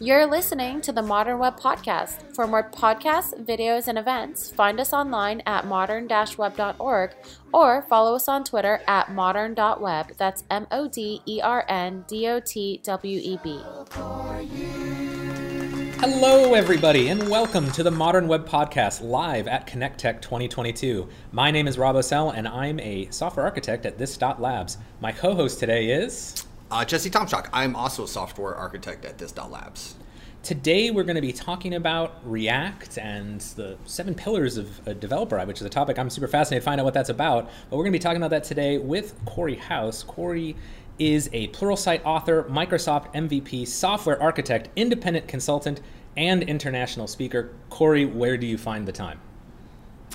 You're listening to the Modern Web Podcast. For more podcasts, videos, and events, find us online at modern-web.org or follow us on Twitter at modern.web. That's M O D E R N D O T W E B. Hello, everybody, and welcome to the Modern Web Podcast live at Connect Tech 2022. My name is Rob Ocel, and I'm a software architect at This Dot Labs. My co host today is. Uh, Jesse Tomchak. I'm also a software architect at This Labs. Today, we're going to be talking about React and the seven pillars of a developer, which is a topic I'm super fascinated to find out what that's about. But we're going to be talking about that today with Cory House. Cory is a Pluralsight author, Microsoft MVP, software architect, independent consultant, and international speaker. Cory, where do you find the time?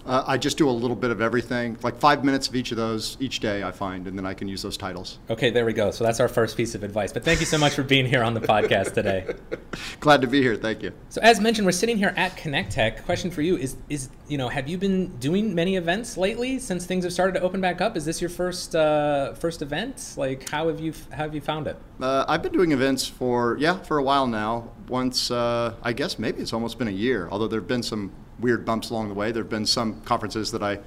Uh, I just do a little bit of everything, like five minutes of each of those each day, I find, and then I can use those titles. Okay, there we go. So that's our first piece of advice. But thank you so much for being here on the podcast today. Glad to be here. Thank you. So as mentioned, we're sitting here at Connect Tech. Question for you is: Is you know, have you been doing many events lately since things have started to open back up? Is this your first uh, first event? Like, how have you how have you found it? Uh, I've been doing events for yeah for a while now. Once uh, I guess maybe it's almost been a year. Although there've been some weird bumps along the way. There have been some conferences that I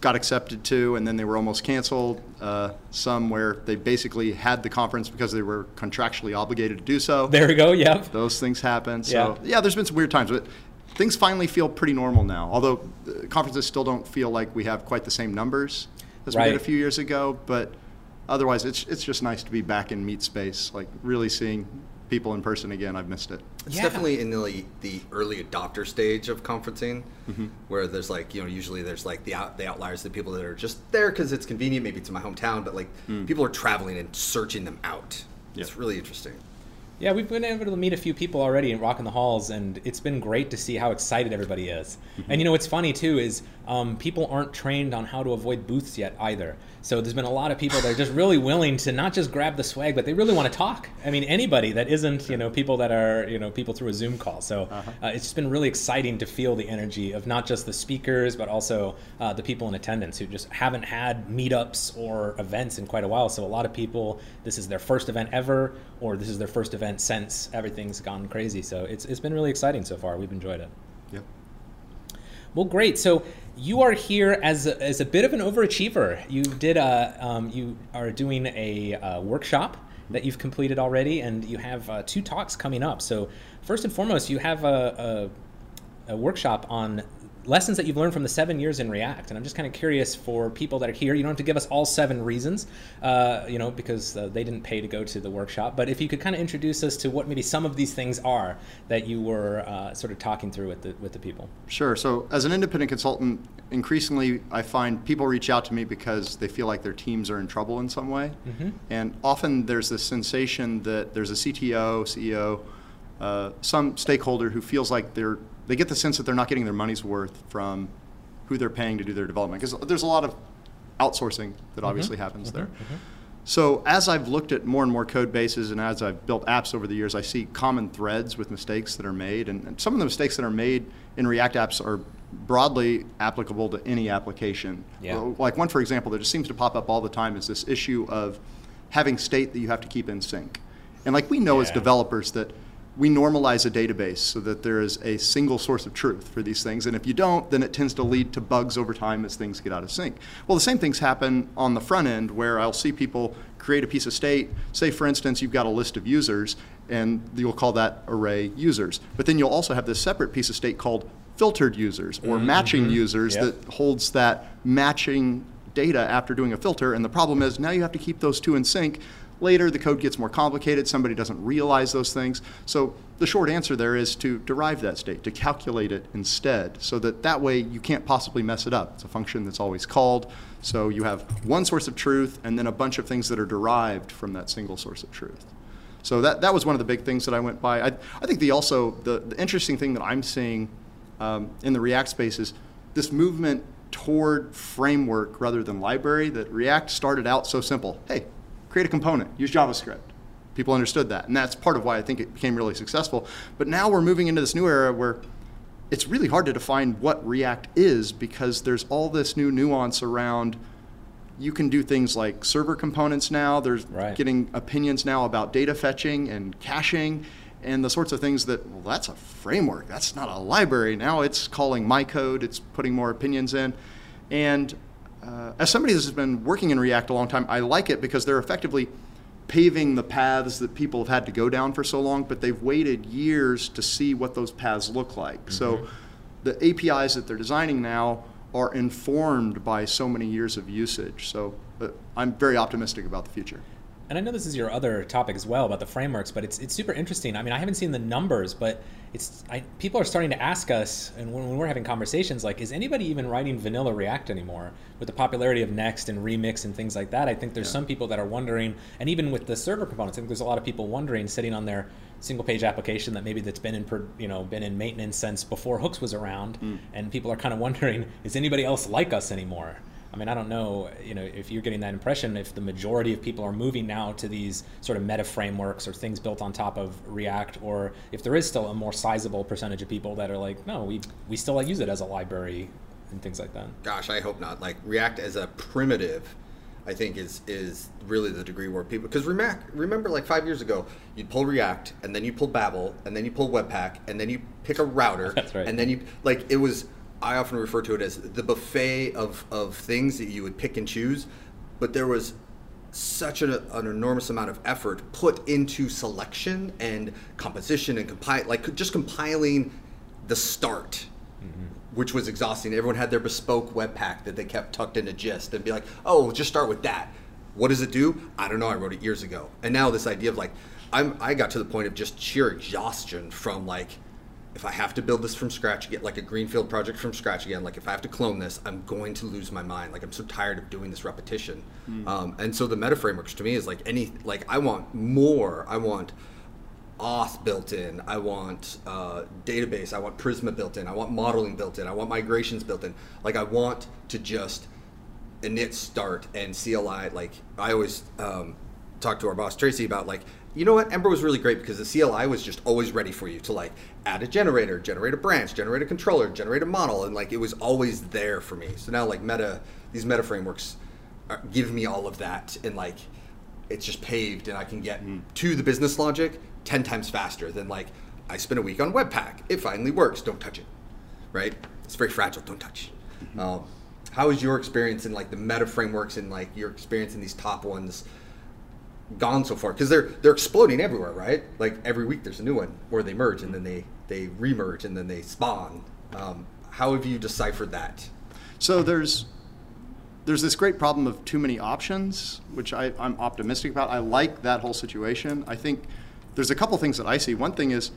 got accepted to, and then they were almost canceled. Uh, some where they basically had the conference because they were contractually obligated to do so. There we go. Yep. Those things happen. So yeah, yeah there's been some weird times, but things finally feel pretty normal now. Although conferences still don't feel like we have quite the same numbers as Right. we did a few years ago, but otherwise, it's it's just nice to be back in meet space, like really seeing people in person again. I've missed it. It's Yeah. definitely in the, the early adopter stage of conferencing, Mm-hmm. where there's like you know usually there's like the out, the outliers, the people that are just there because it's convenient, maybe it's in my hometown, but like people are traveling and searching them out. It's Mm. Really interesting. Yeah, we've been able to meet a few people already in Rockin' the Halls, and it's been great to see how excited everybody is. And you know what's funny too is um, people aren't trained on how to avoid booths yet either. So there's been a lot of people that are just really willing to not just grab the swag, but they really want to talk. I mean, anybody that isn't you know people that are you know people through a Zoom call. So uh, it's just been really exciting to feel the energy of not just the speakers, but also uh, the people in attendance who just haven't had meetups or events in quite a while. So a lot of people, this is their first event ever, or this is their first event since everything's gone crazy. So it's it's been really exciting so far. We've enjoyed it. Yep. Well, great. So you are here as a, as a bit of an overachiever. You did a um, you are doing a uh, workshop that you've completed already, and you have uh, two talks coming up. So first and foremost, you have a, a, a workshop on lessons that you've learned from the seven years in React. And I'm just kind of curious for people that are here. You don't have to give us all seven reasons, uh, you know, because uh, they didn't pay to go to the workshop. But if you could kind of introduce us to what maybe some of these things are that you were uh, sort of talking through with the with the people. Sure. So, as an independent consultant, increasingly I find people reach out to me because they feel like their teams are in trouble in some way. And often there's this sensation that there's a CTO, CEO, uh, some stakeholder who feels like they're they get the sense that they're not getting their money's worth from who they're paying to do their development because there's a lot of outsourcing that mm-hmm. obviously happens mm-hmm. there. Mm-hmm. So as I've looked at more and more code bases and as I've built apps over the years, I see common threads with mistakes that are made. And, and some of the mistakes that are made in React apps are broadly applicable to any application. Yeah. Like one, for example, that just seems to pop up all the time is this issue of having state that you have to keep in sync. And like we know as developers that we normalize a database so that there is a single source of truth for these things. And if you don't, then it tends to lead to bugs over time as things get out of sync. Well, the same things happen on the front end where I'll see people create a piece of state. Say, for instance, you've got a list of users, and you'll call that array users. But then you'll also have this separate piece of state called filtered users or mm-hmm. matching mm-hmm. users Yep. that holds that matching data after doing a filter. And the problem is now you have to keep those two in sync. Later, the code gets more complicated. Somebody doesn't realize those things. So the short answer there is to derive that state, to calculate it instead, so that that way you can't possibly mess it up. It's a function that's always called. So you have one source of truth and then a bunch of things that are derived from that single source of truth. So that, that was one of the big things that I went by. I, I think the also the, the interesting thing that I'm seeing um, in the React space is this movement toward framework rather than library. That React started out so simple. Hey, create a component, use JavaScript. People understood that, and that's part of why I think it became really successful. But now we're moving into this new era where it's really hard to define what React is because there's all this new nuance around you can do things like server components now. There's Right. getting opinions now about data fetching and caching. and the sorts of things that, well, that's a framework, that's not a library. Now it's calling my code, it's putting more opinions in. And uh, as somebody that's been working in React a long time, I like it because they're effectively paving the paths that people have had to go down for so long, but they've waited years to see what those paths look like. Mm-hmm. So the APIs that they're designing now are informed by so many years of usage. So uh, I'm very optimistic about the future and I know this is your other topic as well about the frameworks, but it's it's super interesting. I mean, I haven't seen the numbers, but it's I, people are starting to ask us, and when, when, we're having conversations, like, is anybody even writing vanilla React anymore? With the popularity of Next and Remix and things like that, I think there's yeah. some people that are wondering, and even with the server components, I think there's a lot of people wondering, sitting on their single page application that maybe that's been in you know been in maintenance since before hooks was around, mm. and people are kind of wondering, is anybody else like us anymore? I mean, I don't know, you know, if you're getting that impression, if the majority of people are moving now to these sort of meta frameworks or things built on top of React, or if there is still a more sizable percentage of people that are like, no, we we still use it as a library and things like that. Gosh, I hope not. Like React as a primitive, I think is is really the degree where people because React. Remember, like five years ago, you'd pull React and then you pull Babel and then you pull Webpack and then you pick a router. That's right. And then you like it was I often refer to it as the buffet of, of things that you would pick and choose, but there was such an, an enormous amount of effort put into selection and composition and compile, like just compiling the start, mm-hmm. which was exhausting. Everyone had their bespoke webpack that they kept tucked into gist and be like, oh, just start with that. What does it do? I don't know. I wrote it years ago. And now this idea of like, I'm, I got to the point of just sheer exhaustion from like, if I have to build this from scratch get like a greenfield project from scratch again, like if I have to clone this, I'm going to lose my mind. Like I'm so tired of doing this repetition. Mm. Um, and so the meta frameworks to me is like any, like I want more. I want auth built in. I want uh, database. I want Prisma built in. I want modeling built in. I want migrations built in. Like I want to just init start and CLI. Like I always um, talk to our boss Tracy about like you know what? Ember was really great because the CLI was just always ready for you to like add a generator, generate a branch, generate a controller, generate a model, and like it was always there for me. So now like meta, these meta frameworks are, give me all of that, and like it's just paved, and I can get mm. to the business logic ten times faster than like I spent a week on Webpack. It finally works. Don't touch it. Right? It's very fragile. Don't touch. Mm-hmm. Um, how is your experience in like the meta frameworks and like your experience in these top ones? Gone so far because they're they're exploding everywhere, right? Like every week there's a new one, or they merge and then they they remerge and then they spawn. Um, how have you deciphered that? So there's there's this great problem of too many options, which I, I'm optimistic about. I like that whole situation. I think there's a couple things that I see. One thing is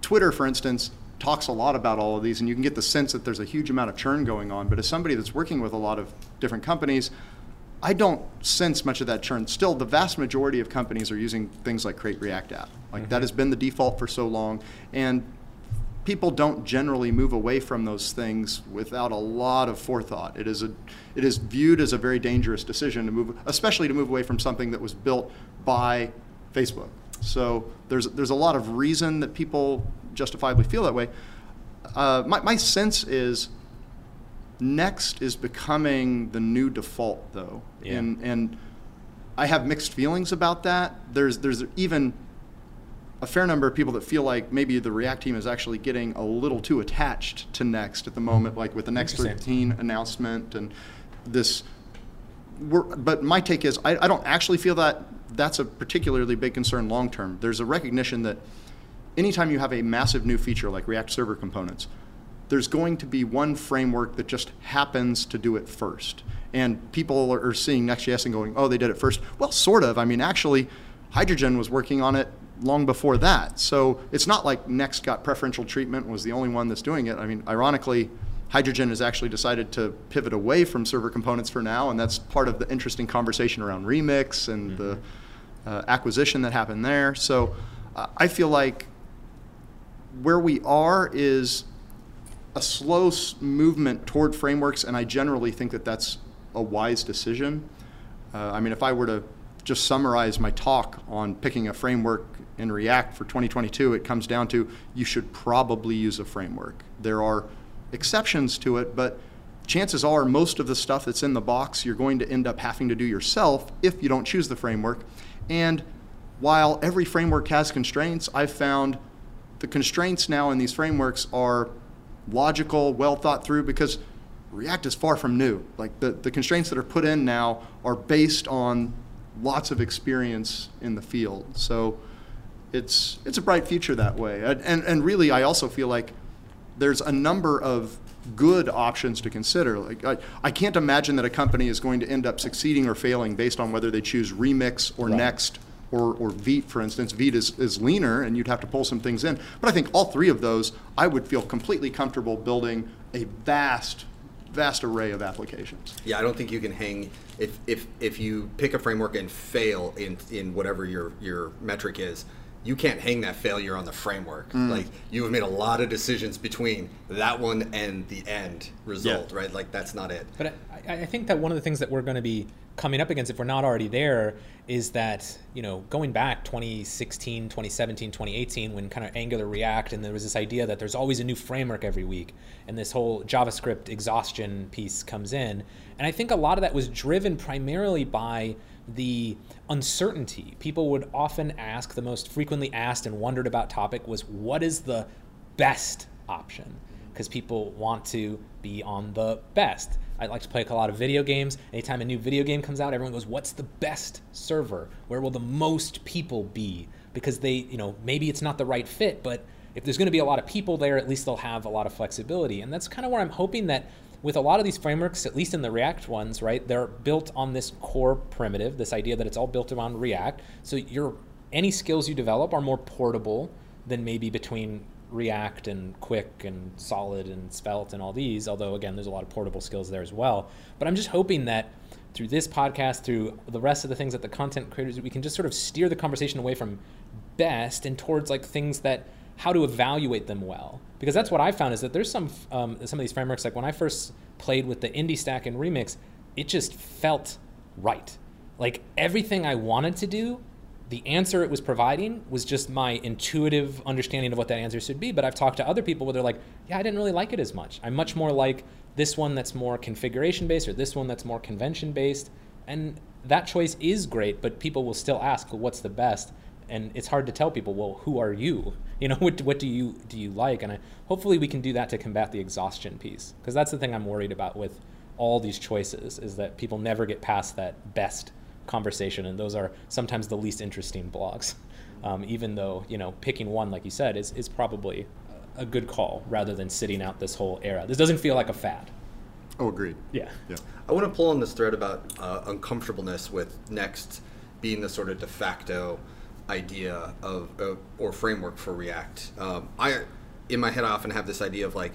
Twitter, for instance, talks a lot about all of these, and you can get the sense that there's a huge amount of churn going on. But as somebody that's working with a lot of different companies, I don't sense much of that churn. Still, the vast majority of companies are using things like Create React App. Like mm-hmm. that has been the default for so long, and people don't generally move away from those things without a lot of forethought. It is a, it is viewed as a very dangerous decision to move, especially to move away from something that was built by Facebook. So there's there's a lot of reason that people justifiably feel that way. Uh, my, my sense is Next is becoming the new default, though, yeah. and and I have mixed feelings about that. There's there's even a fair number of people that feel like maybe the React team is actually getting a little too attached to Next at the mm-hmm. moment, like with the Next 13 announcement and this. but my take is I, I don't actually feel that that's a particularly big concern long term. There's a recognition that anytime you have a massive new feature like React Server Components, there's going to be one framework that just happens to do it first. And people are seeing Next.js and going, oh, they did it first. Well, sort of. I mean, actually, Hydrogen was working on it long before that. So it's not like Next got preferential treatment, was the only one that's doing it. I mean, ironically, Hydrogen has actually decided to pivot away from server components for now, and that's part of the interesting conversation around Remix and mm-hmm. the uh, acquisition that happened there. So uh, I feel like where we are is a slow movement toward frameworks, and I generally think that that's a wise decision. Uh, I mean, if I were to just summarize my talk on picking a framework in React for 2022, it comes down to you should probably use a framework. There are exceptions to it, but chances are most of the stuff that's in the box you're going to end up having to do yourself if you don't choose the framework. And while every framework has constraints, I've found the constraints now in these frameworks are logical, well thought through, because React is far from new. Like the, the constraints that are put in now are based on lots of experience in the field. So it's it's a bright future that way. And, and, really, I also feel like there's a number of good options to consider. Like I, I can't imagine that a company is going to end up succeeding or failing based on whether they choose Remix or Right. Next or, or Vite, for instance. Vite is, is leaner and you'd have to pull some things in. But I think all three of those, I would feel completely comfortable building a vast, vast array of applications. Yeah, I don't think you can hang if if if you pick a framework and fail in in whatever your your metric is. You can't hang that failure on the framework. Mm. Like you have made a lot of decisions between that one and the end result, right? Like that's not it. But I, I think that one of the things that we're going to be coming up against, if we're not already there, is that, you know, going back 2016, 2017, 2018, when kind of Angular React, and there was this idea that there's always a new framework every week, and this whole JavaScript exhaustion piece comes in. And I think a lot of that was driven primarily by the uncertainty. People would often ask, the most frequently asked and wondered about topic was, what is the best option? because people want to be on the best. I like to play a lot of video games. Anytime a new video game comes out, everyone goes, "What's the best server? Where will the most people be?" Because they, you know, maybe it's not the right fit, but if there's going to be a lot of people there, at least they'll have a lot of flexibility. And that's kind of where I'm hoping that with a lot of these frameworks, at least in the React ones, right, they're built on this core primitive, this idea that it's all built around React. So your any skills you develop are more portable than maybe between React and Qwik and Solid and Svelte and all these, although again, there's a lot of portable skills there as well. But I'm just hoping that through this podcast, through the rest of the things that the content creators, we can just sort of steer the conversation away from best and towards like things that how to evaluate them well. Because that's what I found is that there's some um, some of these frameworks like when I first played with the Indie Stack and Remix, it just felt right. Like everything I wanted to do the answer it was providing was just my intuitive understanding of what that answer should be. But I've talked to other people where they're like, yeah, I didn't really like it as much. I'm much more like this one that's more configuration based or this one that's more convention based. And that choice is great, but people will still ask, well, what's the best? And it's hard to tell people, well, who are you? You know, what, what do you do you like? And I, hopefully we can do that to combat the exhaustion piece, because that's the thing I'm worried about with all these choices is that people never get past that best conversation, and those are sometimes the least interesting blogs. Um, even though you know picking one, like you said, is is probably a good call rather than sitting out this whole era. This doesn't feel like a fad. Oh, agreed. Yeah. Yeah. I want to pull on this thread about uh, uncomfortableness with Next being the sort of de facto idea of uh, or framework for React. Um, I, in my head, I often have this idea of like,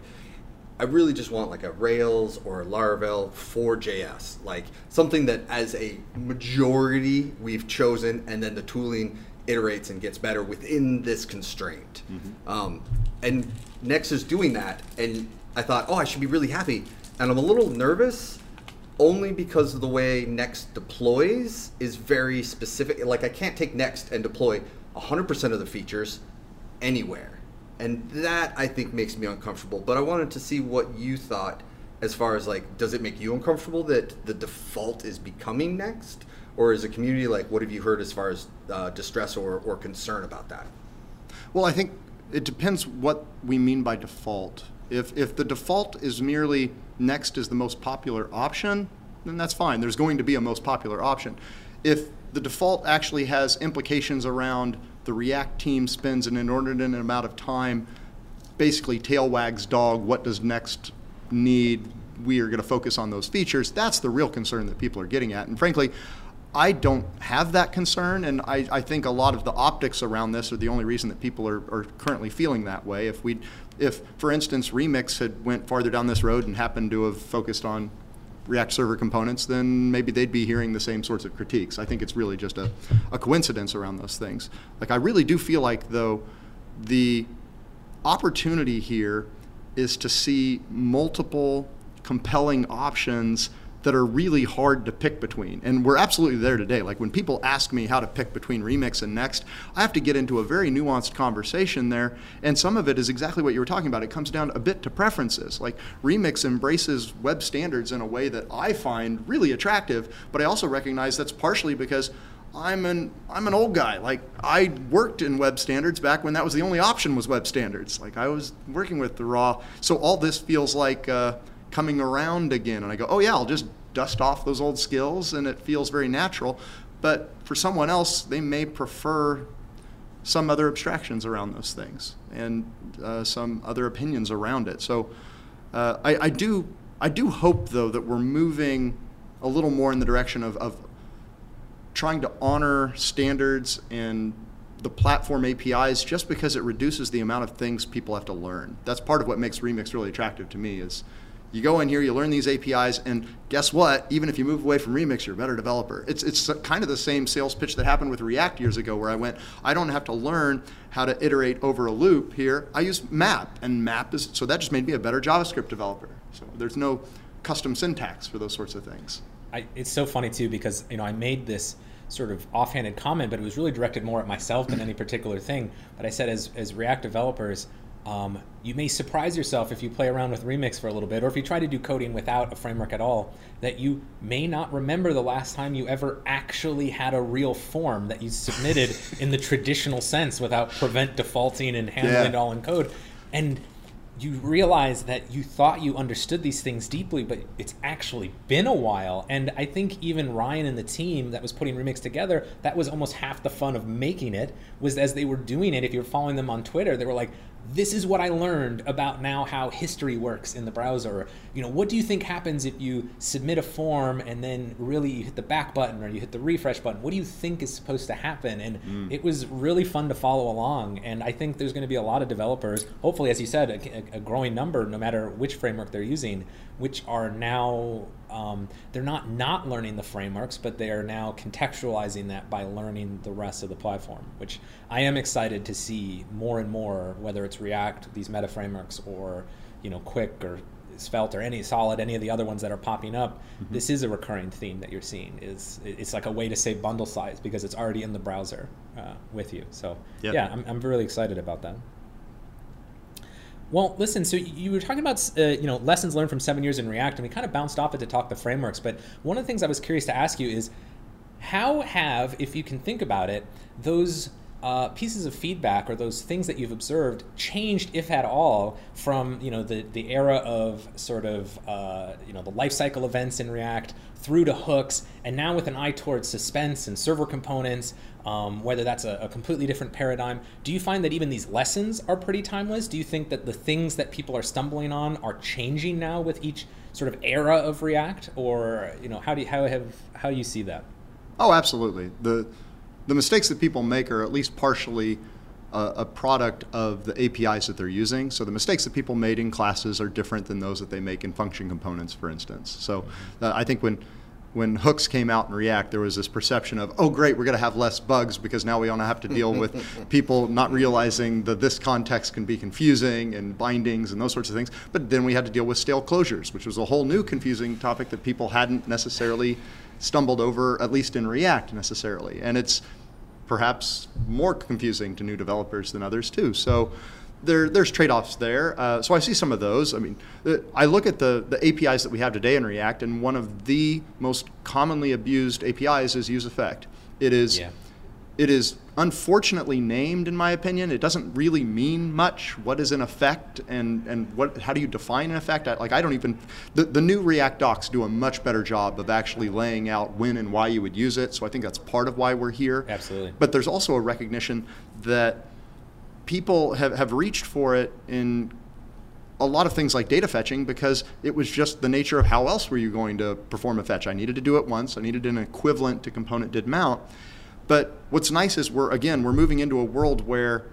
I really just want like a Rails or a Laravel for JS, like something that as a majority we've chosen, and then the tooling iterates and gets better within this constraint. Um, and Next is doing that, and I thought, oh, I should be really happy, and I'm a little nervous only because of the way Next deploys is very specific. Like I can't take Next and deploy 100% of the features anywhere. And that I think makes me uncomfortable. But I wanted to see what you thought as far as like does it make you uncomfortable that the default is becoming Next or is a community like what have you heard as far as uh, distress or, or concern about that? Well, I think it depends what we mean by default. If, if the default is merely next is the most popular option, then that's fine. There's going to be a most popular option. If the default actually has implications around the React team spends an inordinate amount of time, basically tail wags dog, what does next need? We are going to focus on those features. That's the real concern that people are getting at. And frankly, I don't have that concern, and I, I think a lot of the optics around this are the only reason that people are, are currently feeling that way. If we, if for instance Remix had went farther down this road and happened to have focused on React server components, then maybe they'd be hearing the same sorts of critiques. I think it's really just a, a coincidence around those things. Like I really do feel like though, the opportunity here is to see multiple compelling options that are really hard to pick between. And we're absolutely there today. Like when people ask me how to pick between Remix and Next, I have to get into a very nuanced conversation there. And some of it is exactly what you were talking about. It comes down a bit to preferences. Like Remix embraces web standards in a way that I find really attractive, but I also recognize that's partially because I'm an I'm an old guy. Like I worked in web standards back when that was the only option was web standards. Like I was working with the raw. So all this feels like uh, coming around again. And I go, oh yeah, I'll just dust off those old skills, and it feels very natural. But for someone else, they may prefer some other abstractions around those things and uh, some other opinions around it. So uh, I, I do I do hope though that we're moving a little more in the direction of, of trying to honor standards and the platform APIs just because it reduces the amount of things people have to learn. That's part of what makes Remix really attractive to me is you go in here, you learn these APIs, and guess what? Even if you move away from Remix, you're a better developer. It's, it's kind of the same sales pitch that happened with React years ago, where I went, I don't have to learn how to iterate over a loop here. I use map, and map is, so that just made me a better JavaScript developer. So there's no custom syntax for those sorts of things. I, it's so funny too because you know I made this sort of offhanded comment, but it was really directed more at myself than any particular thing. But I said, as as React developers, um, you may surprise yourself if you play around with Remix for a little bit, or if you try to do coding without a framework at all, that you may not remember the last time you ever actually had a real form that you submitted in the traditional sense without prevent defaulting and handling yeah. it all in code. And you realize that you thought you understood these things deeply, but it's actually been a while. And I think even Ryan and the team that was putting Remix together, that was almost half the fun of making it, was as they were doing it, if you're following them on Twitter, they were like, this is what I learned about now how history works in the browser. You know, what do you think happens if you submit a form and then really you hit the back button or you hit the refresh button? What do you think is supposed to happen? And mm. it was really fun to follow along. And I think there's going to be a lot of developers, hopefully, as you said, a, a growing number, no matter which framework they're using, which are now um, they're not not learning the frameworks, but they are now contextualizing that by learning the rest of the platform, which I am excited to see more and more, whether it's React, these meta frameworks, or you know Qwik or Svelte or any Solid, any of the other ones that are popping up. Mm-hmm. This is a recurring theme that you're seeing. Is it's like a way to save bundle size because it's already in the browser uh, with you. So yep. yeah, I'm, I'm really excited about that. Well, listen. So you were talking about uh, you know lessons learned from seven years in React, and we kind of bounced off it to talk the frameworks. But one of the things I was curious to ask you is, how have, if you can think about it, those uh, pieces of feedback or those things that you've observed changed, if at all, from you know the the era of sort of uh, you know the lifecycle events in React through to hooks, and now with an eye towards suspense and server components, um, whether that's a, a, completely different paradigm. Do you find that even these lessons are pretty timeless? Do you think that the things that people are stumbling on are changing now with each sort of era of React, or you know how do you, how have how do you see that? Oh, absolutely. The the mistakes that people make are at least partially a product of the APIs that they're using. So the mistakes that people made in classes are different than those that they make in function components, for instance. So uh, I think when when hooks came out in React, there was this perception of, oh, great, we're going to have less bugs because now we don't have to deal with people not realizing that this context can be confusing and bindings and those sorts of things. But then we had to deal with stale closures, which was a whole new confusing topic that people hadn't necessarily stumbled over, at least in React necessarily. And it's perhaps more confusing to new developers than others too. So there, there's trade-offs there. Uh, so I see some of those. I mean, I look at the, the APIs that we have today in React, and one of the most commonly abused APIs is useEffect. It is yeah. It is unfortunately named, in my opinion. It doesn't really mean much. What is an effect, and and what? How do you define an effect? I, like I don't even. The, the new React docs do a much better job of actually laying out when and why you would use it. So I think that's part of why we're here. Absolutely. But there's also a recognition that people have, have reached for it in a lot of things like data fetching because it was just the nature of how else were you going to perform a fetch. I needed to do it once. I needed an equivalent to component did mount. But what's nice is we're again we're moving into a world where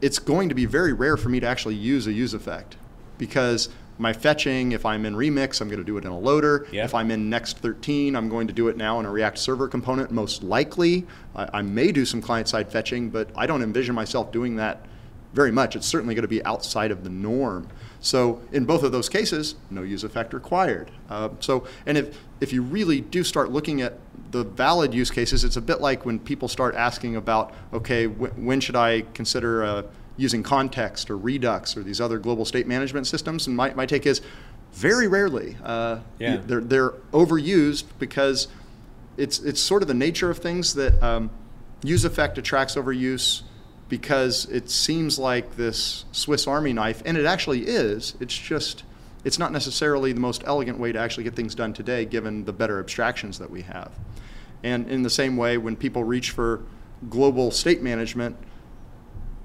it's going to be very rare for me to actually use a use effect because my fetching, if I'm in Remix, I'm going to do it in a loader. Yep. If I'm in Next 13, I'm going to do it now in a React Server component, most likely. I, I may do some client-side fetching, but I don't envision myself doing that very much. It's certainly going to be outside of the norm. So in both of those cases, no use effect required. Uh, so, and if, if you really do start looking at the valid use cases, it's a bit like when people start asking about, okay, wh- when should I consider uh, using context or Redux or these other global state management systems? And my, my take is very rarely. Uh, yeah. they're, they're overused because it's it's sort of the nature of things that um, use effect attracts overuse because it seems like this Swiss Army knife, and it actually is. It's just it's not necessarily the most elegant way to actually get things done today, given the better abstractions that we have. And in the same way, when people reach for global state management,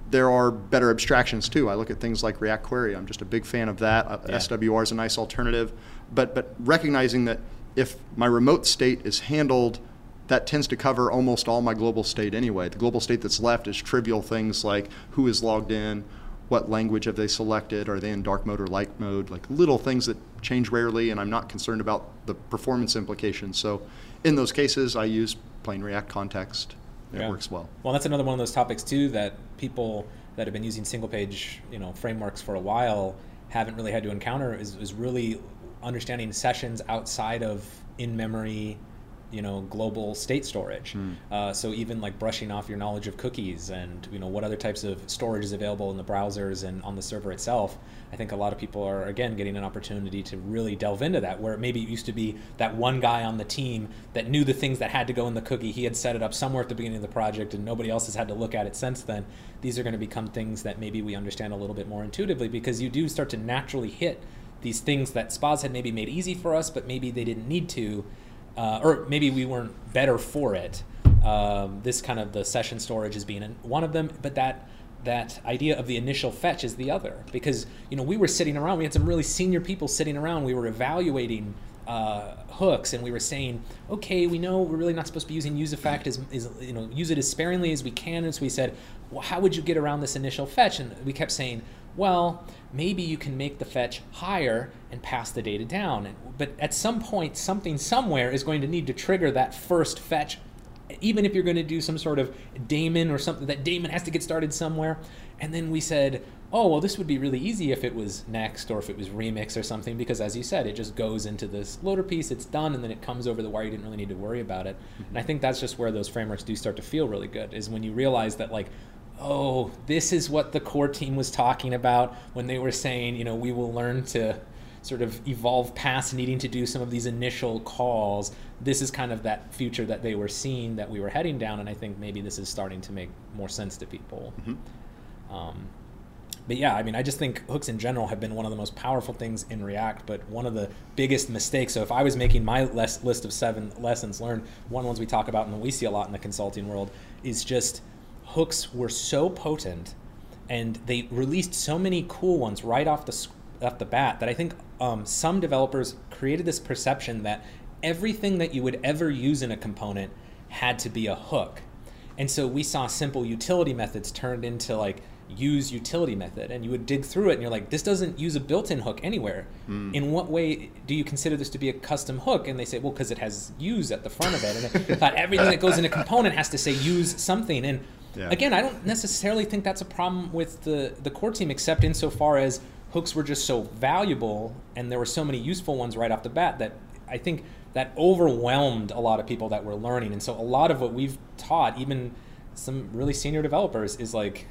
there are better abstractions too. I look at things like React Query. I'm just a big fan of that. Uh, Yeah. SWR is a nice alternative, but but recognizing that if my remote state is handled, that tends to cover almost all my global state anyway. The global state that's left is trivial things like who is logged in, what language have they selected, are they in dark mode or light mode, like little things that change rarely, and I'm not concerned about the performance implications. So in those cases, I use plain React context. It Yeah. works well. Well, that's another one of those topics too that people that have been using single page, you know, frameworks for a while haven't really had to encounter is, is really understanding sessions outside of in-memory, you know, global state storage. Uh, so even like brushing off your knowledge of cookies and you know what other types of storage is available in the browsers and on the server itself. I think a lot of people are again getting an opportunity to really delve into that. Where maybe it used to be that one guy on the team that knew the things that had to go in the cookie. He had set it up somewhere at the beginning of the project, and nobody else has had to look at it since then. These are going to become things that maybe we understand a little bit more intuitively because you do start to naturally hit these things that spas had maybe made easy for us, but maybe they didn't need to, uh, or maybe we weren't better for it. Um, this kind of the session storage is being one of them, but that that idea of the initial fetch is the other. Because you know we were sitting around we had some really senior people sitting around we were evaluating uh, hooks and we were saying okay we know we're really not supposed to be using use effect as, you know use it as sparingly as we can. And so we said well how would you get around this initial fetch? And we kept saying well maybe you can make the fetch higher and pass the data down but at some point something somewhere is going to need to trigger that first fetch even if you're going to do some sort of daemon or something, that daemon has to get started somewhere. And then we said, oh, well, this would be really easy if it was next or if it was remix or something, because as you said, it just goes into this loader piece, it's done, and then it comes over the wire. You didn't really need to worry about it. And I think that's just where those frameworks do start to feel really good, is when you realize that, like, oh, this is what the core team was talking about when they were saying, you know, we will learn to sort of evolve past needing to do some of these initial calls. This is kind of that future that they were seeing that we were heading down, and I think maybe this is starting to make more sense to people. Um, but yeah, I mean, I just think hooks in general have been one of the most powerful things in React, but one of the biggest mistakes. So if I was making my list of seven lessons learned, one of the ones we talk about and we see a lot in the consulting world is just hooks were so potent and they released so many cool ones right off the off the bat that I think um, some developers created this perception that everything that you would ever use in a component had to be a hook. And so we saw simple utility methods turned into like use utility method and you would dig through it and you're like this doesn't use a built-in hook anywhere. In what way do you consider this to be a custom hook? And they say well because it has use at the front of it and I thought everything that goes in a component has to say use something and Yeah. again i don't necessarily think that's a problem with the the core team except insofar as hooks were just so valuable and there were so many useful ones right off the bat that i think that overwhelmed a lot of people that were learning and so a lot of what we've taught even some really senior developers is like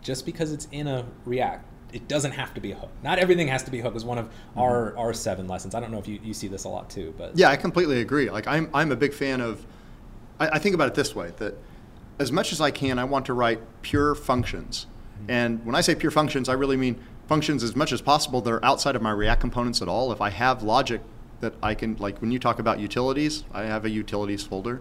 just because it's in a react it doesn't have to be a hook not everything has to be a hook is one of mm-hmm. our our seven lessons i don't know if you, you see this a lot too but Yeah, I completely agree. Like I'm, I'm a big fan of. I, I think about it this way: that as much as I can, I want to write pure functions. And when I say pure functions, I really mean functions as much as possible that are outside of my React components at all. If I have logic that I can, like when you talk about utilities, I have a utilities folder,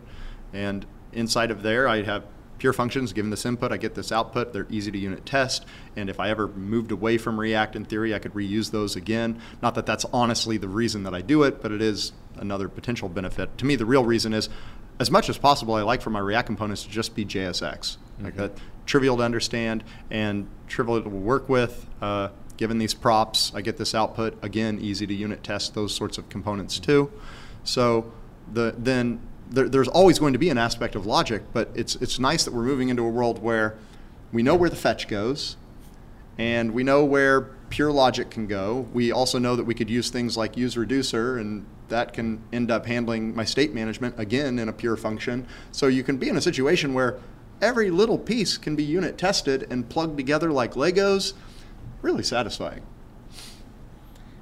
and inside of there, I have pure functions. Given this input, I get this output. They're easy to unit test. And if I ever moved away from React in theory, I could reuse those again. Not that that's honestly the reason that I do it, but it is another potential benefit. To me, the real reason is, as much as possible, I like for my React components to just be JSX. Like that, trivial to understand and trivial to work with. Uh, given these props, I get this output. Again, easy to unit test those sorts of components too. So the, then there, there's always going to be an aspect of logic, but it's, it's nice that we're moving into a world where we know where the fetch goes, and we know where pure logic can go. We also know that we could use things like use reducer, and that can end up handling my state management again in a pure function. So you can be in a situation where every little piece can be unit tested and plugged together like Legos. Really satisfying.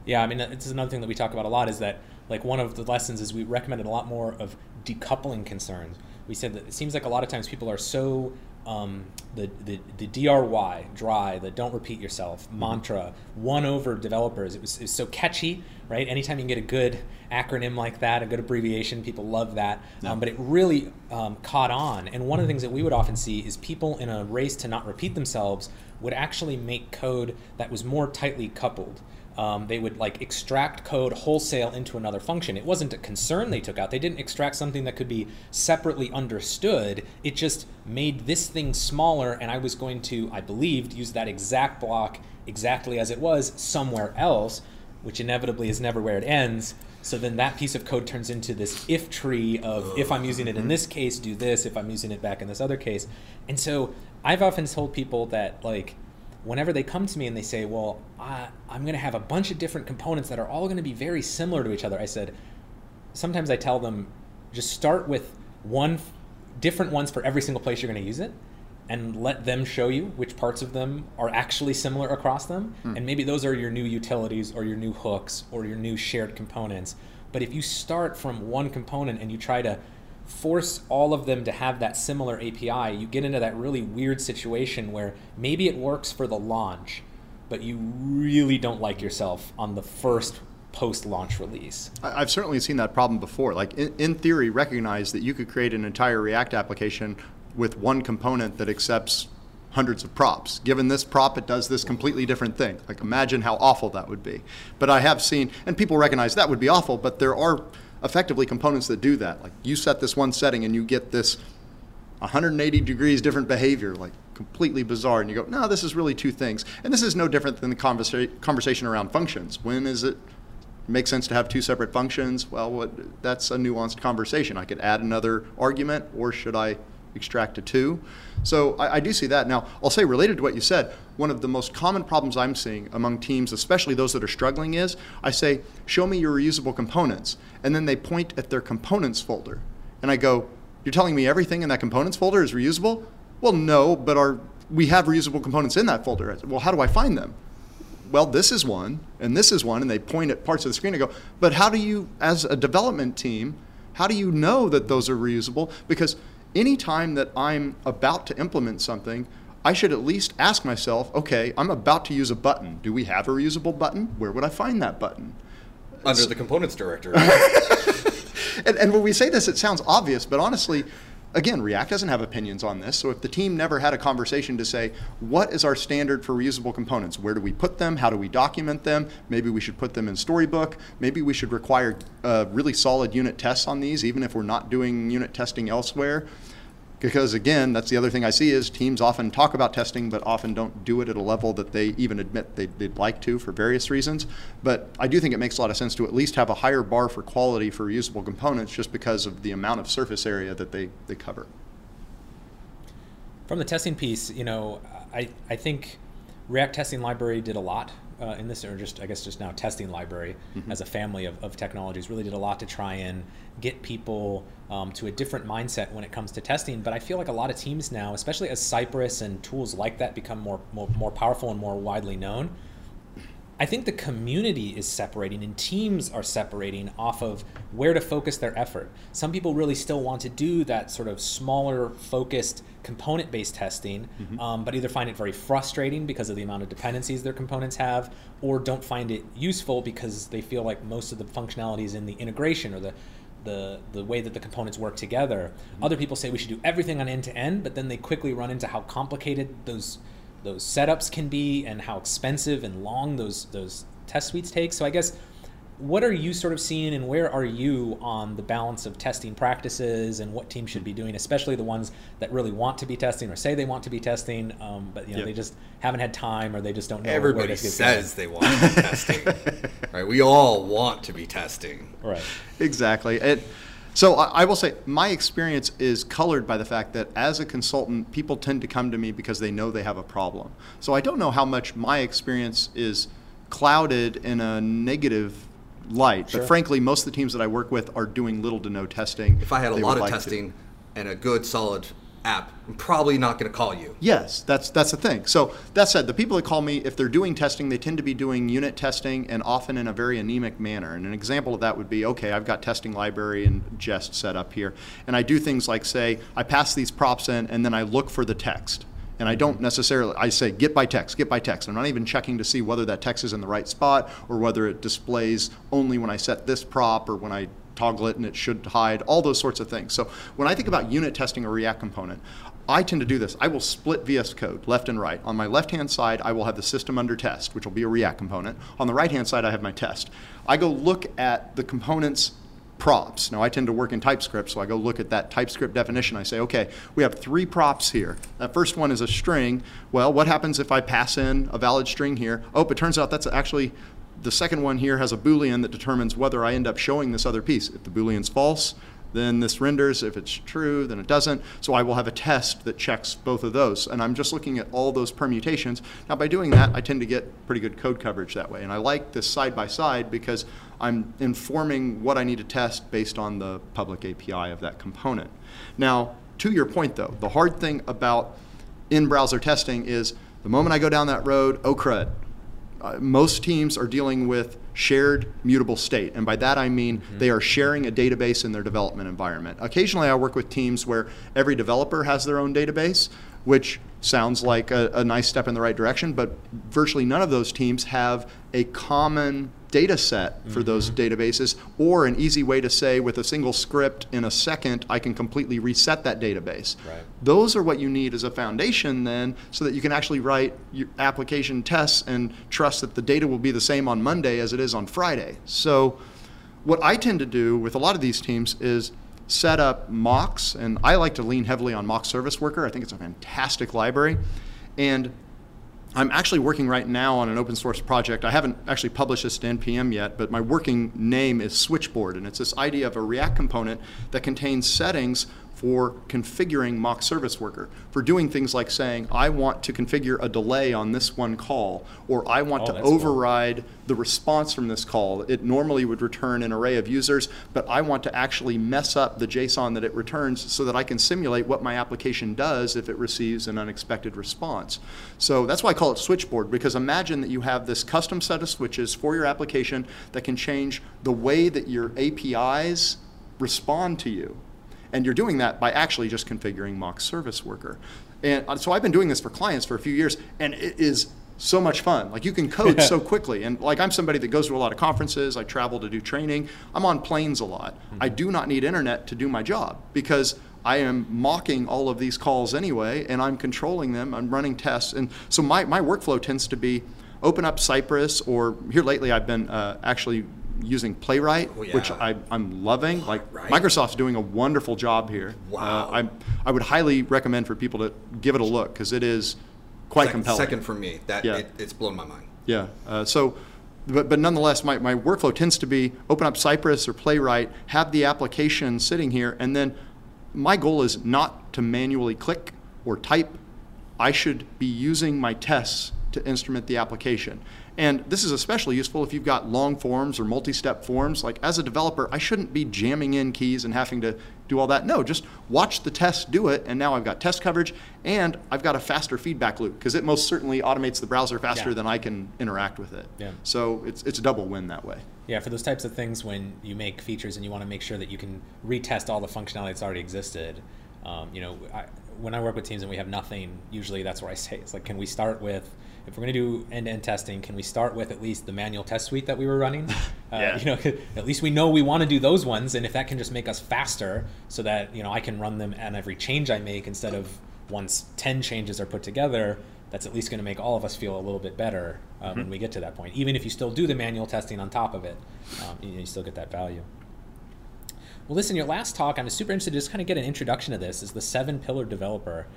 Yeah, I mean, is another thing that we talk about a lot is that like one of the lessons is we recommended a lot more of decoupling concerns. We said that it seems like a lot of times people are so um, the, the the DRY dry the don't repeat yourself Mm-hmm. mantra won over developers. It was, it was so catchy, right? Anytime you can get a good acronym like that, a good abbreviation, people love that. Um, but it really um, caught on. And one of the things that we would often see is people in a race to not repeat themselves would actually make code that was more tightly coupled um, they would like extract code wholesale into another function. It wasn't a concern they took out. They didn't extract something that could be separately understood. It just made this thing smaller, and I was going to, I believed, use that exact block exactly as it was somewhere else, which inevitably is never where it ends. So then that piece of code turns into this if tree of if I'm using it in this case, do this. If I'm using it back in this other case. And so I've often told people that like whenever they come to me and they say, "Well, I, I'm going to have a bunch of different components that are all going to be very similar to each other," I said, sometimes I tell them, just start with one different ones for every single place you're going to use it, and let them show you which parts of them are actually similar across them, hmm. and maybe those are your new utilities or your new hooks or your new shared components. But if you start from one component and you try to force all of them to have that similar API, you get into that really weird situation where maybe it works for the launch, but you really don't like yourself on the first post launch release. I've certainly seen that problem before. Like in, in theory, recognize that you could create an entire React application with one component that accepts hundreds of props. Given this prop, it does this completely different thing. Like imagine how awful that would be. But I have seen, and people recognize that would be awful, but there are effectively components that do that. Like you set this one setting and you get this 180 degrees different behavior, like completely bizarre, and you go, no, this is really two things. And this is no different than the conversa- conversation around functions. When is it make sense to have two separate functions? Well, what, that's a nuanced conversation. I could add another argument, or should I extract a two? So I, I do see that. Now, I'll say related to what you said, one of the most common problems I'm seeing among teams, especially those that are struggling, is I say, show me your reusable components. And then they point at their components folder. And I go, you're telling me everything in that components folder is reusable? Well, no, but our, we have reusable components in that folder. Well, how do I find them? well, this is one, and this is one, and they point at parts of the screen and go, but how do you, as a development team, how do you know that those are reusable? Because anytime that I'm about to implement something, I should at least ask myself, okay, I'm about to use a button. Do we have a reusable button? Where would I find that button? Under the components directory. And, and when we say this, it sounds obvious, but honestly, again, React doesn't have opinions on this. So if the team never had a conversation to say, what is our standard for reusable components? Where do we put them? How do we document them? Maybe we should put them in Storybook. Maybe we should require uh, really solid unit tests on these, even if we're not doing unit testing elsewhere. Because again, that's the other thing I see is teams often talk about testing, but often don't do it at a level that they even admit they, would like to for various reasons. But I do think it makes a lot of sense to at least have a higher bar for quality for reusable components just because of the amount of surface area that they, they cover. From the testing piece, you know, I, I think React Testing Library did a lot uh, in this, or just I guess just now testing library Mm-hmm. as a family of, of technologies really did a lot to try and get people um, to a different mindset when it comes to testing. But I feel like a lot of teams now, especially as Cypress and tools like that become more more, more powerful and more widely known, I think the community is separating and teams are separating off of where to focus their effort. Some people really still want to do that sort of smaller, focused, component based testing, um, but either find it very frustrating because of the amount of dependencies their components have, or don't find it useful because they feel like most of the functionality is in the integration or the the, the way that the components work together. Other people say we should do everything on end to end, but then they quickly run into how complicated those those setups can be and how expensive and long those those test suites take. So I guess what are you sort of seeing and where are you on the balance of testing practices and what teams should be doing, especially the ones that really want to be testing or say they want to be testing, um, but you know Yeah. they just haven't had time or they just don't know. where Everybody to says they want to be testing. Right? We all want to be testing. right. Exactly. It, so I, I will say my experience is colored by the fact that as a consultant, people tend to come to me because they know they have a problem. So I don't know how much my experience is clouded in a negative light. Sure. But frankly, most of the teams that I work with are doing little to no testing. If I had a They lot of like to. testing and a good, solid app, I'm probably not going to call you. Yes, that's that's the thing. So that said, the people that call me, if they're doing testing, they tend to be doing unit testing and often in a very anemic manner. And an example of that would be, okay, I've got testing library and Jest set up here, and I do things like say, I pass these props in, and then I look for the text. And I don't necessarily, I say get by text, get by text. I'm not even checking to see whether that text is in the right spot or whether it displays only when I set this prop or when I toggle it and it should hide, all those sorts of things. So when I think about unit testing a React component, I tend to do this. I will split VS Code left and right. On my left hand side, I will have the system under test, which will be a React component. On the right hand side, I have my test. I go look at the components props. Now, I tend to work in TypeScript, so I go look at that TypeScript definition. I say, okay, we have three props here. That first one is a string. Well, what happens if I pass in a valid string here? Oh, it turns out that's actually the second one here has a Boolean that determines whether I end up showing this other piece. If the Boolean's false, then this renders. If it's true, then it doesn't. So I will have a test that checks both of those. And I'm just looking at all those permutations. Now, by doing that, I tend to get pretty good code coverage that way. And I like this side by side because I'm informing what I need to test based on the public API of that component. Now, to your point though, the hard thing about in browser testing is the moment I go down that road, oh crud, uh, most teams are dealing with shared mutable state. And by that I mean mm-hmm. they are sharing a database in their development environment. Occasionally I work with teams where every developer has their own database, which sounds like a, a nice step in the right direction, but virtually none of those teams have a common data set for mm-hmm. those databases, or an easy way to say with a single script in a second, I can completely reset that database. Right. Those are what you need as a foundation then, so that you can actually write your application tests and trust that the data will be the same on Monday as it is on Friday. So, what I tend to do with a lot of these teams is set up mocks, and I like to lean heavily on mock service worker. I think it's a fantastic library. And I'm actually working right now on an open source project. I haven't actually published this to NPM yet, but my working name is Switchboard, and it's this idea of a React component that contains settings for configuring mock service worker, for doing things like saying, I want to configure a delay on this one call, or I want oh, to override cool. the response from this call. It normally would return an array of users, but I want to actually mess up the JSON that it returns so that I can simulate what my application does if it receives an unexpected response. So that's why I call it switchboard, because imagine that you have this custom set of switches for your application that can change the way that your APIs respond to you. And you're doing that by actually just configuring mock service worker. And uh, so I've been doing this for clients for a few years, and it is so much fun. Like you can code so quickly. And like I'm somebody that goes to a lot of conferences, I travel to do training, I'm on planes a lot. Mm-hmm. I do not need internet to do my job because I am mocking all of these calls anyway, and I'm controlling them, I'm running tests. And so my, my workflow tends to be open up Cypress, or here lately I've been uh, actually using Playwright, oh, yeah. which I, am loving. Like right. Microsoft's doing a wonderful job here. Wow. Uh, I, I would highly recommend for people to give it a look because it is quite second, compelling. Second for me, that yeah. it, it's blown my mind. Yeah. Uh, so, but, but nonetheless, my, my workflow tends to be open up Cypress or Playwright, have the application sitting here, and then my goal is not to manually click or type. I should be using my tests to instrument the application. And this is especially useful if you've got long forms or multi-step forms. Like as a developer, I shouldn't be jamming in keys and having to do all that. No, just watch the test do it, and now I've got test coverage, and I've got a faster feedback loop because it most certainly automates the browser faster yeah. than I can interact with it. Yeah. So it's it's a double win that way. Yeah, for those types of things when you make features and you want to make sure that you can retest all the functionality that's already existed. Um, you know, I, when I work with teams and we have nothing, usually that's where I say it's like, can we start with if we're going to do end-to-end testing, can we start with at least the manual test suite that we were running? Uh. You know, at least we know we want to do those ones, and if that can just make us faster, so that you know I can run them on every change I make instead of once ten changes are put together. That's at least going to make all of us feel a little bit better uh, mm-hmm. when we get to that point. Even if you still do the manual testing on top of it, um, you, you still get that value. Well, listen, your last talk, I'm super interested to just kind of get an introduction to this, is the seven pillar developer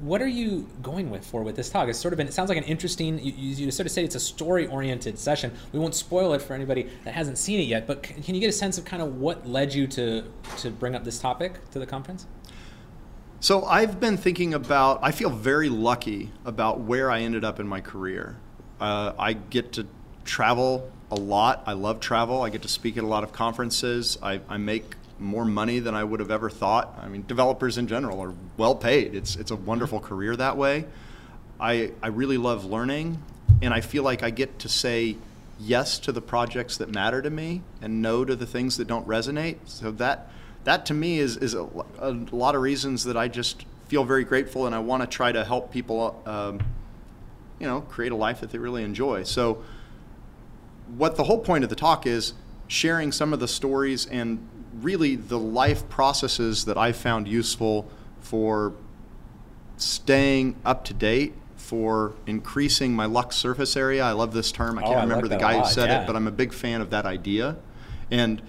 what are you going with for with this talk? It's sort of been, it sounds like an interesting, you, you sort of say it's a story oriented session. We won't spoil it for anybody that hasn't seen it yet, but can, can you get a sense of kind of what led you to, to bring up this topic to the conference? So I've been thinking about, I feel very lucky about where I ended up in my career. Uh, I get to travel a lot. I love travel. I get to speak at a lot of conferences. I, I make more money than I would have ever thought. I mean, developers in general are well paid. It's it's a wonderful career that way. I I really love learning, and I feel like I get to say yes to the projects that matter to me and no to the things that don't resonate. So that that to me is is a, a lot of reasons that I just feel very grateful, and I want to try to help people. Um, you know, create a life that they really enjoy. So, what the whole point of the talk is sharing some of the stories and really the life processes that I found useful for staying up to date, for increasing my luck surface area. I love this term. I Oh, can't I remember like the guy who said yeah. it, but I'm a big fan of that idea. And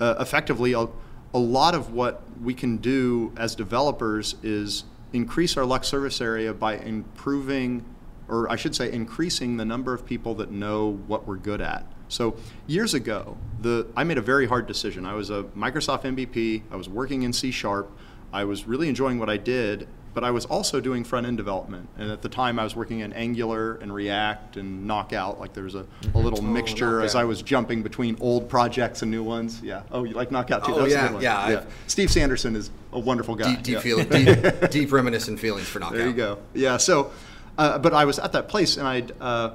uh, effectively, a, a lot of what we can do as developers is increase our luck surface area by improving, or I should say, increasing the number of people that know what we're good at. So years ago, the I made a very hard decision. I was a Microsoft MVP. I was working in C Sharp. I was really enjoying what I did, but I was also doing front end development. And at the time, I was working in Angular and React and Knockout. Like there was a, a little mixture as I was jumping between old projects and new ones. Yeah. Oh, you like Knockout too? Oh, That was a yeah, yeah, I've- Steve Sanderson is a wonderful guy. Deep, deep Yeah. feeling, deep, deep reminiscent feelings for knockout. There you go. Yeah. So, uh, but I was at that place, and I'd uh,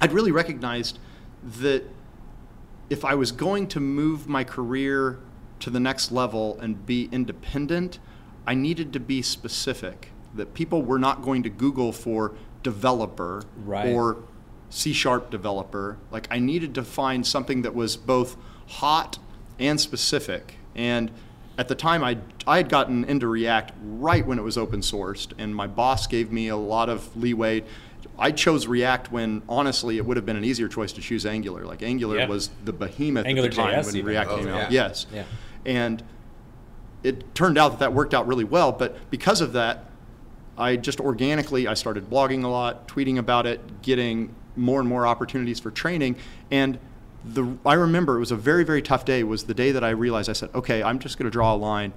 I'd really recognized that if I was going to move my career to the next level and be independent, I needed to be specific. That people were not going to Google for developer Right. or C sharp developer. Like I needed to find something that was both hot and specific. And at the time, I I had gotten into React right when it was open sourced, and my boss gave me a lot of leeway. I chose React when honestly it would have been an easier choice to choose Angular. Like Angular Yeah. was the behemoth Angular at the time JS when even. React Oh, came out. Yes. Yeah. And it turned out that that worked out really well. But because of that, I just organically I started blogging a lot, tweeting about it, getting more and more opportunities for training. And the I remember it was a very very tough day. Was the day that I realized I said, okay, I'm just going to draw a line.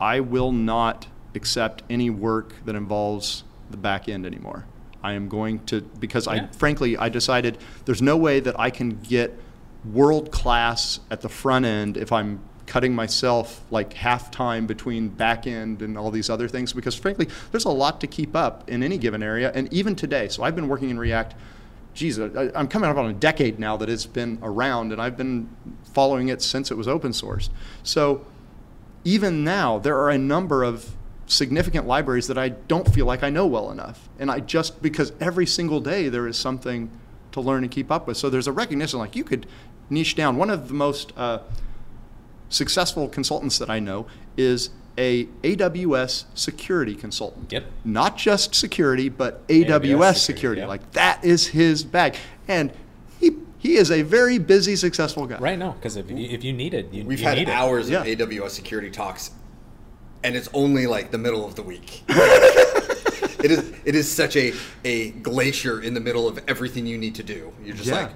I will not accept any work that involves the back end anymore. I am going to because I frankly I decided there's no way that I can get world class at the front end if I'm cutting myself like half time between back end and all these other things because frankly there's a lot to keep up in any given area and even today. So I've been working in React geez I, I'm coming up on a decade now that it's been around and I've been following it since it was open sourced. So even now, there are a number of significant libraries that I don't feel like I know well enough. And I just, because every single day there is something to learn and keep up with. So there's a recognition like you could niche down. One of the most uh, successful consultants that I know is a AWS security consultant. Yep. Not just security, but AWS, AWS security. security, yeah. Like that is his bag. And he, he is a very busy, successful guy. Right, now, because if, you- if you need it, you, We've you had need hours Yeah. of AWS security talks, and it's only like the middle of the week. it is it is such a a glacier in the middle of everything you need to do. You're just Yeah. like,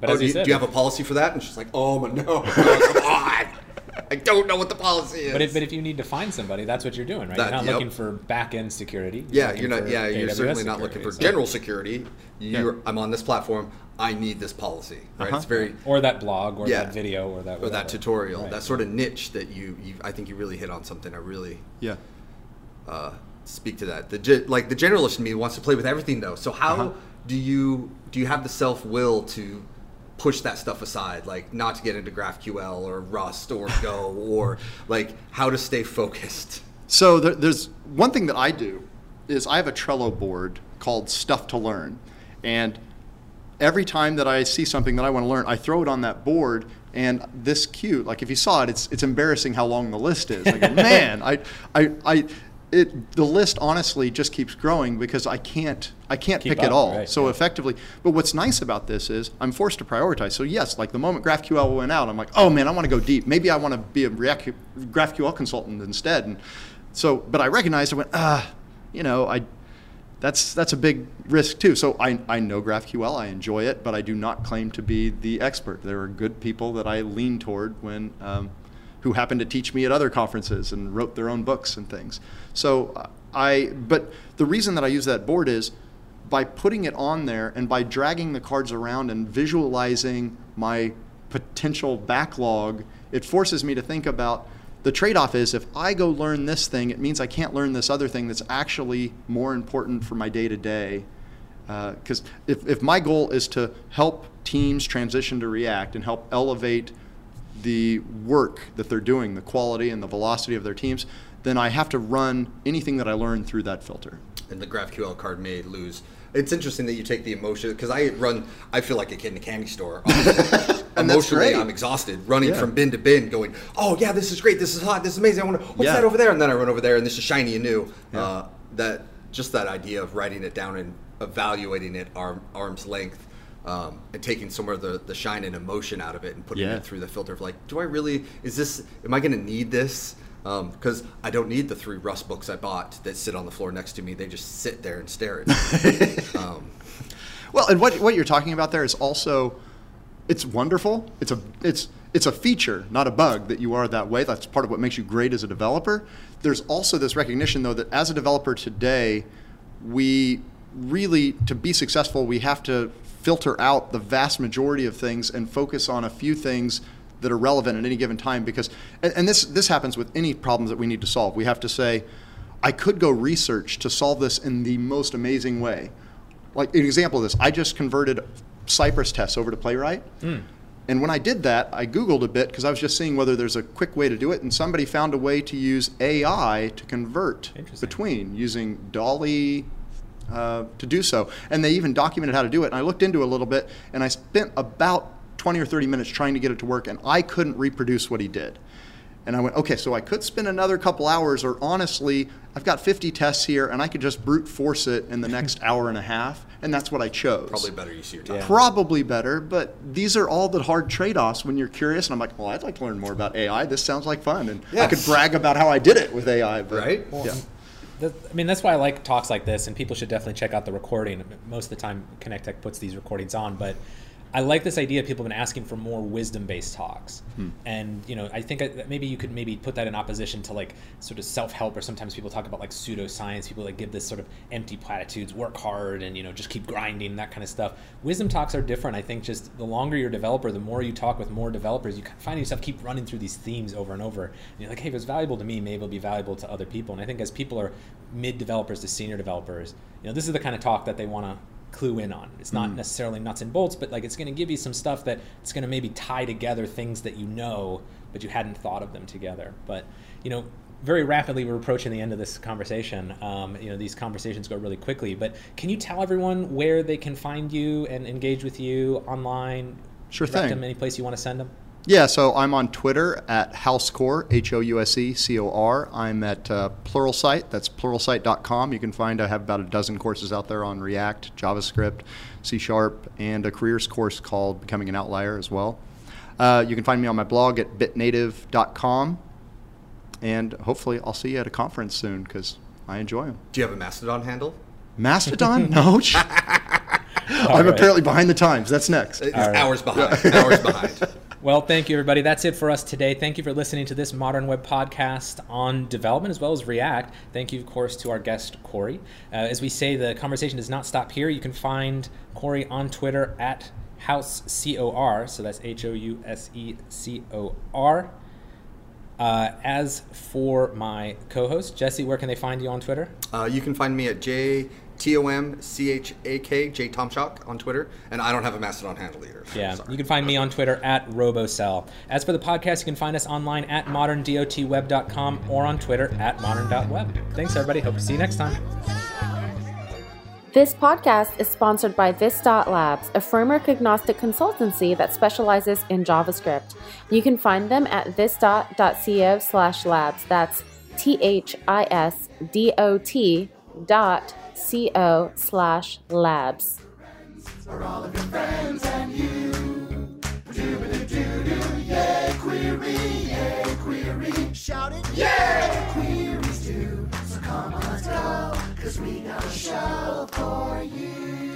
But oh, as do, you you, said, do you have a policy for that? And she's like, oh my no, come on, I don't know what the policy is. But if, but if you need to find somebody, that's what you're doing, right? That- you're not yep. looking for back end security. You're yeah, you're not. for Yeah, you're AWS certainly not looking for so- general security. You're, I'm on this platform. I need this policy. Right? Uh-huh. It's very or that blog, or Yeah. that video, or that or that tutorial. Right. That sort of niche that you, you. I think you really hit on something. I really Yeah. uh, speak to that. The like the generalist in me wants to play with everything though. So how Uh-huh. do you do you have the self will to push that stuff aside, like not to get into GraphQL or Rust or Go or like how to stay focused? So there, there's one thing that I do is I have a Trello board called Stuff to Learn, and every time that I see something that I want to learn, I throw it on that board. And this cute, like if you saw it, it's it's embarrassing how long the list is. Like man, I I I. It, the list honestly just keeps growing because I can't I can't Keep pick it up, all. right, so yeah. effectively, but what's nice about this is I'm forced to prioritize. So yes, like the moment GraphQL went out, I'm like, oh man, I want to go deep. Maybe I want to be a React, GraphQL consultant instead. And so, but I recognized I went, ah, you know, I that's that's a big risk too. So I, I know GraphQL, I enjoy it, but I do not claim to be the expert. There are good people that I lean toward when um, who happened to teach me at other conferences and wrote their own books and things. So uh, I but the reason that I use that board is by putting it on there and by dragging the cards around and visualizing my potential backlog, it forces me to think about the trade-off is if I go learn this thing, it means I can't learn this other thing that's actually more important for my day to day. Because if, if my goal is to help teams transition to React and help elevate the work that they're doing, the quality and the velocity of their teams, then I have to run anything that I learn through that filter. And the GraphQL card may lose. It's interesting that you take the emotion because I run. I feel like a kid in a candy store. Emotionally. I'm exhausted, running Yeah. from bin to bin, going, "Oh yeah, this is great. This is hot. This is amazing. I want to. What's Yeah. that over there?" And then I run over there, and this is shiny and new. Yeah. Uh, that just that idea of writing it down and evaluating it arm, arm's length. Um, and taking some of the, the shine and emotion out of it and putting Yeah. it through the filter of like, do I really, is this, am I going to need this? Because I don't need the three Rust books I bought that sit on the floor next to me. They just sit there and stare at me. um, Well, and what, what you're talking about there is also, it's wonderful. It's a it's it's a feature, not a bug, that you are that way. That's part of what makes you great as a developer. There's also this recognition, though, that as a developer today, we really to be successful, we have to filter out the vast majority of things and focus on a few things that are relevant at any given time. Because and, and this this happens with any problems that we need to solve. We have to say, I could go research to solve this in the most amazing way like an example of this, I just converted Cypress tests over to Playwright. Hmm. And when I did that, I Googled a bit because I was just seeing whether there's a quick way to do it, and somebody found a way to use AI to convert between using Dolly uh, to do so. And they even documented how to do it. And I looked into it a little bit, and I spent about 20 or 30 minutes trying to get it to work, and I couldn't reproduce what he did. And I went, okay, so I could spend another couple hours, or honestly, I've got 50 tests here, and I could just brute force it in the next hour and a half, and that's what I chose. probably better use your time. Yeah. Probably better, but these are all the hard trade-offs when you're curious. And I'm like, well, I'd like to learn more about AI. This sounds like fun, and I could brag about how I did it with AI. But, Right? Yeah. I mean, that's why I like talks like this, and people should definitely check out the recording. Most of the time, Connect Tech puts these recordings on, but I like this idea. People have been asking for more wisdom-based talks, hmm. and you know, I think uh, that maybe you could maybe put that in opposition to like sort of self-help, or sometimes people talk about like pseudoscience. People like give this sort of empty platitudes, work hard, and you know, just keep grinding, that kind of stuff. Wisdom talks are different. I think just the longer you're a developer, the more you talk with more developers, you find yourself keep running through these themes over and over. And you're like, hey, if it's valuable to me, maybe it'll be valuable to other people. And I think as people are mid developers to senior developers, you know, this is the kind of talk that they want to clue in on. It's not necessarily nuts and bolts, but like it's going to give you some stuff that it's going to maybe tie together things that you know, but you hadn't thought of them together. But you know, very rapidly we're approaching the end of this conversation. Um, you know, these conversations go really quickly. But can you tell everyone where they can find you and engage with you online? Sure thing. Them any place you want to send them. Yeah, so I'm on Twitter at HouseCor, H O U S E C O R. I'm at uh, Pluralsight, that's pluralsight.com. You can find I have about a dozen courses out there on React, JavaScript, C Sharp, and a careers course called Becoming an Outlier as well. Uh, you can find me on my blog at bitnative.com. And hopefully, I'll see you at a conference soon because I enjoy them. Do you have a Mastodon handle? Mastodon? no. I'm right. apparently behind the times. That's next. It's All right. hours behind. hours behind. Well, thank you, everybody. That's it for us today. Thank you for listening to this Modern Web podcast on development as well as React. Thank you, of course, to our guest, Cory. Uh, as we say, the conversation does not stop here. You can find Cory on Twitter at HouseCOR, so that's H O U S E C O R. Uh, as for my co host, Jesse, where can they find you on Twitter? Uh, you can find me at J T O M C H A K J Tomchak on Twitter, and I don't have a Mastodon handle either. so Yeah, you can find me on Twitter at RoboCell. As for the podcast, you can find us online at moderndotweb.com or on Twitter at modern.web. Thanks, everybody. Hope to see you next time. This podcast is sponsored by This.Labs, a framework agnostic consultancy that specializes in JavaScript. You can find them at thisdot.co slash labs. That's T H I S D O T dot C O slash labs. Cause we got a show for you.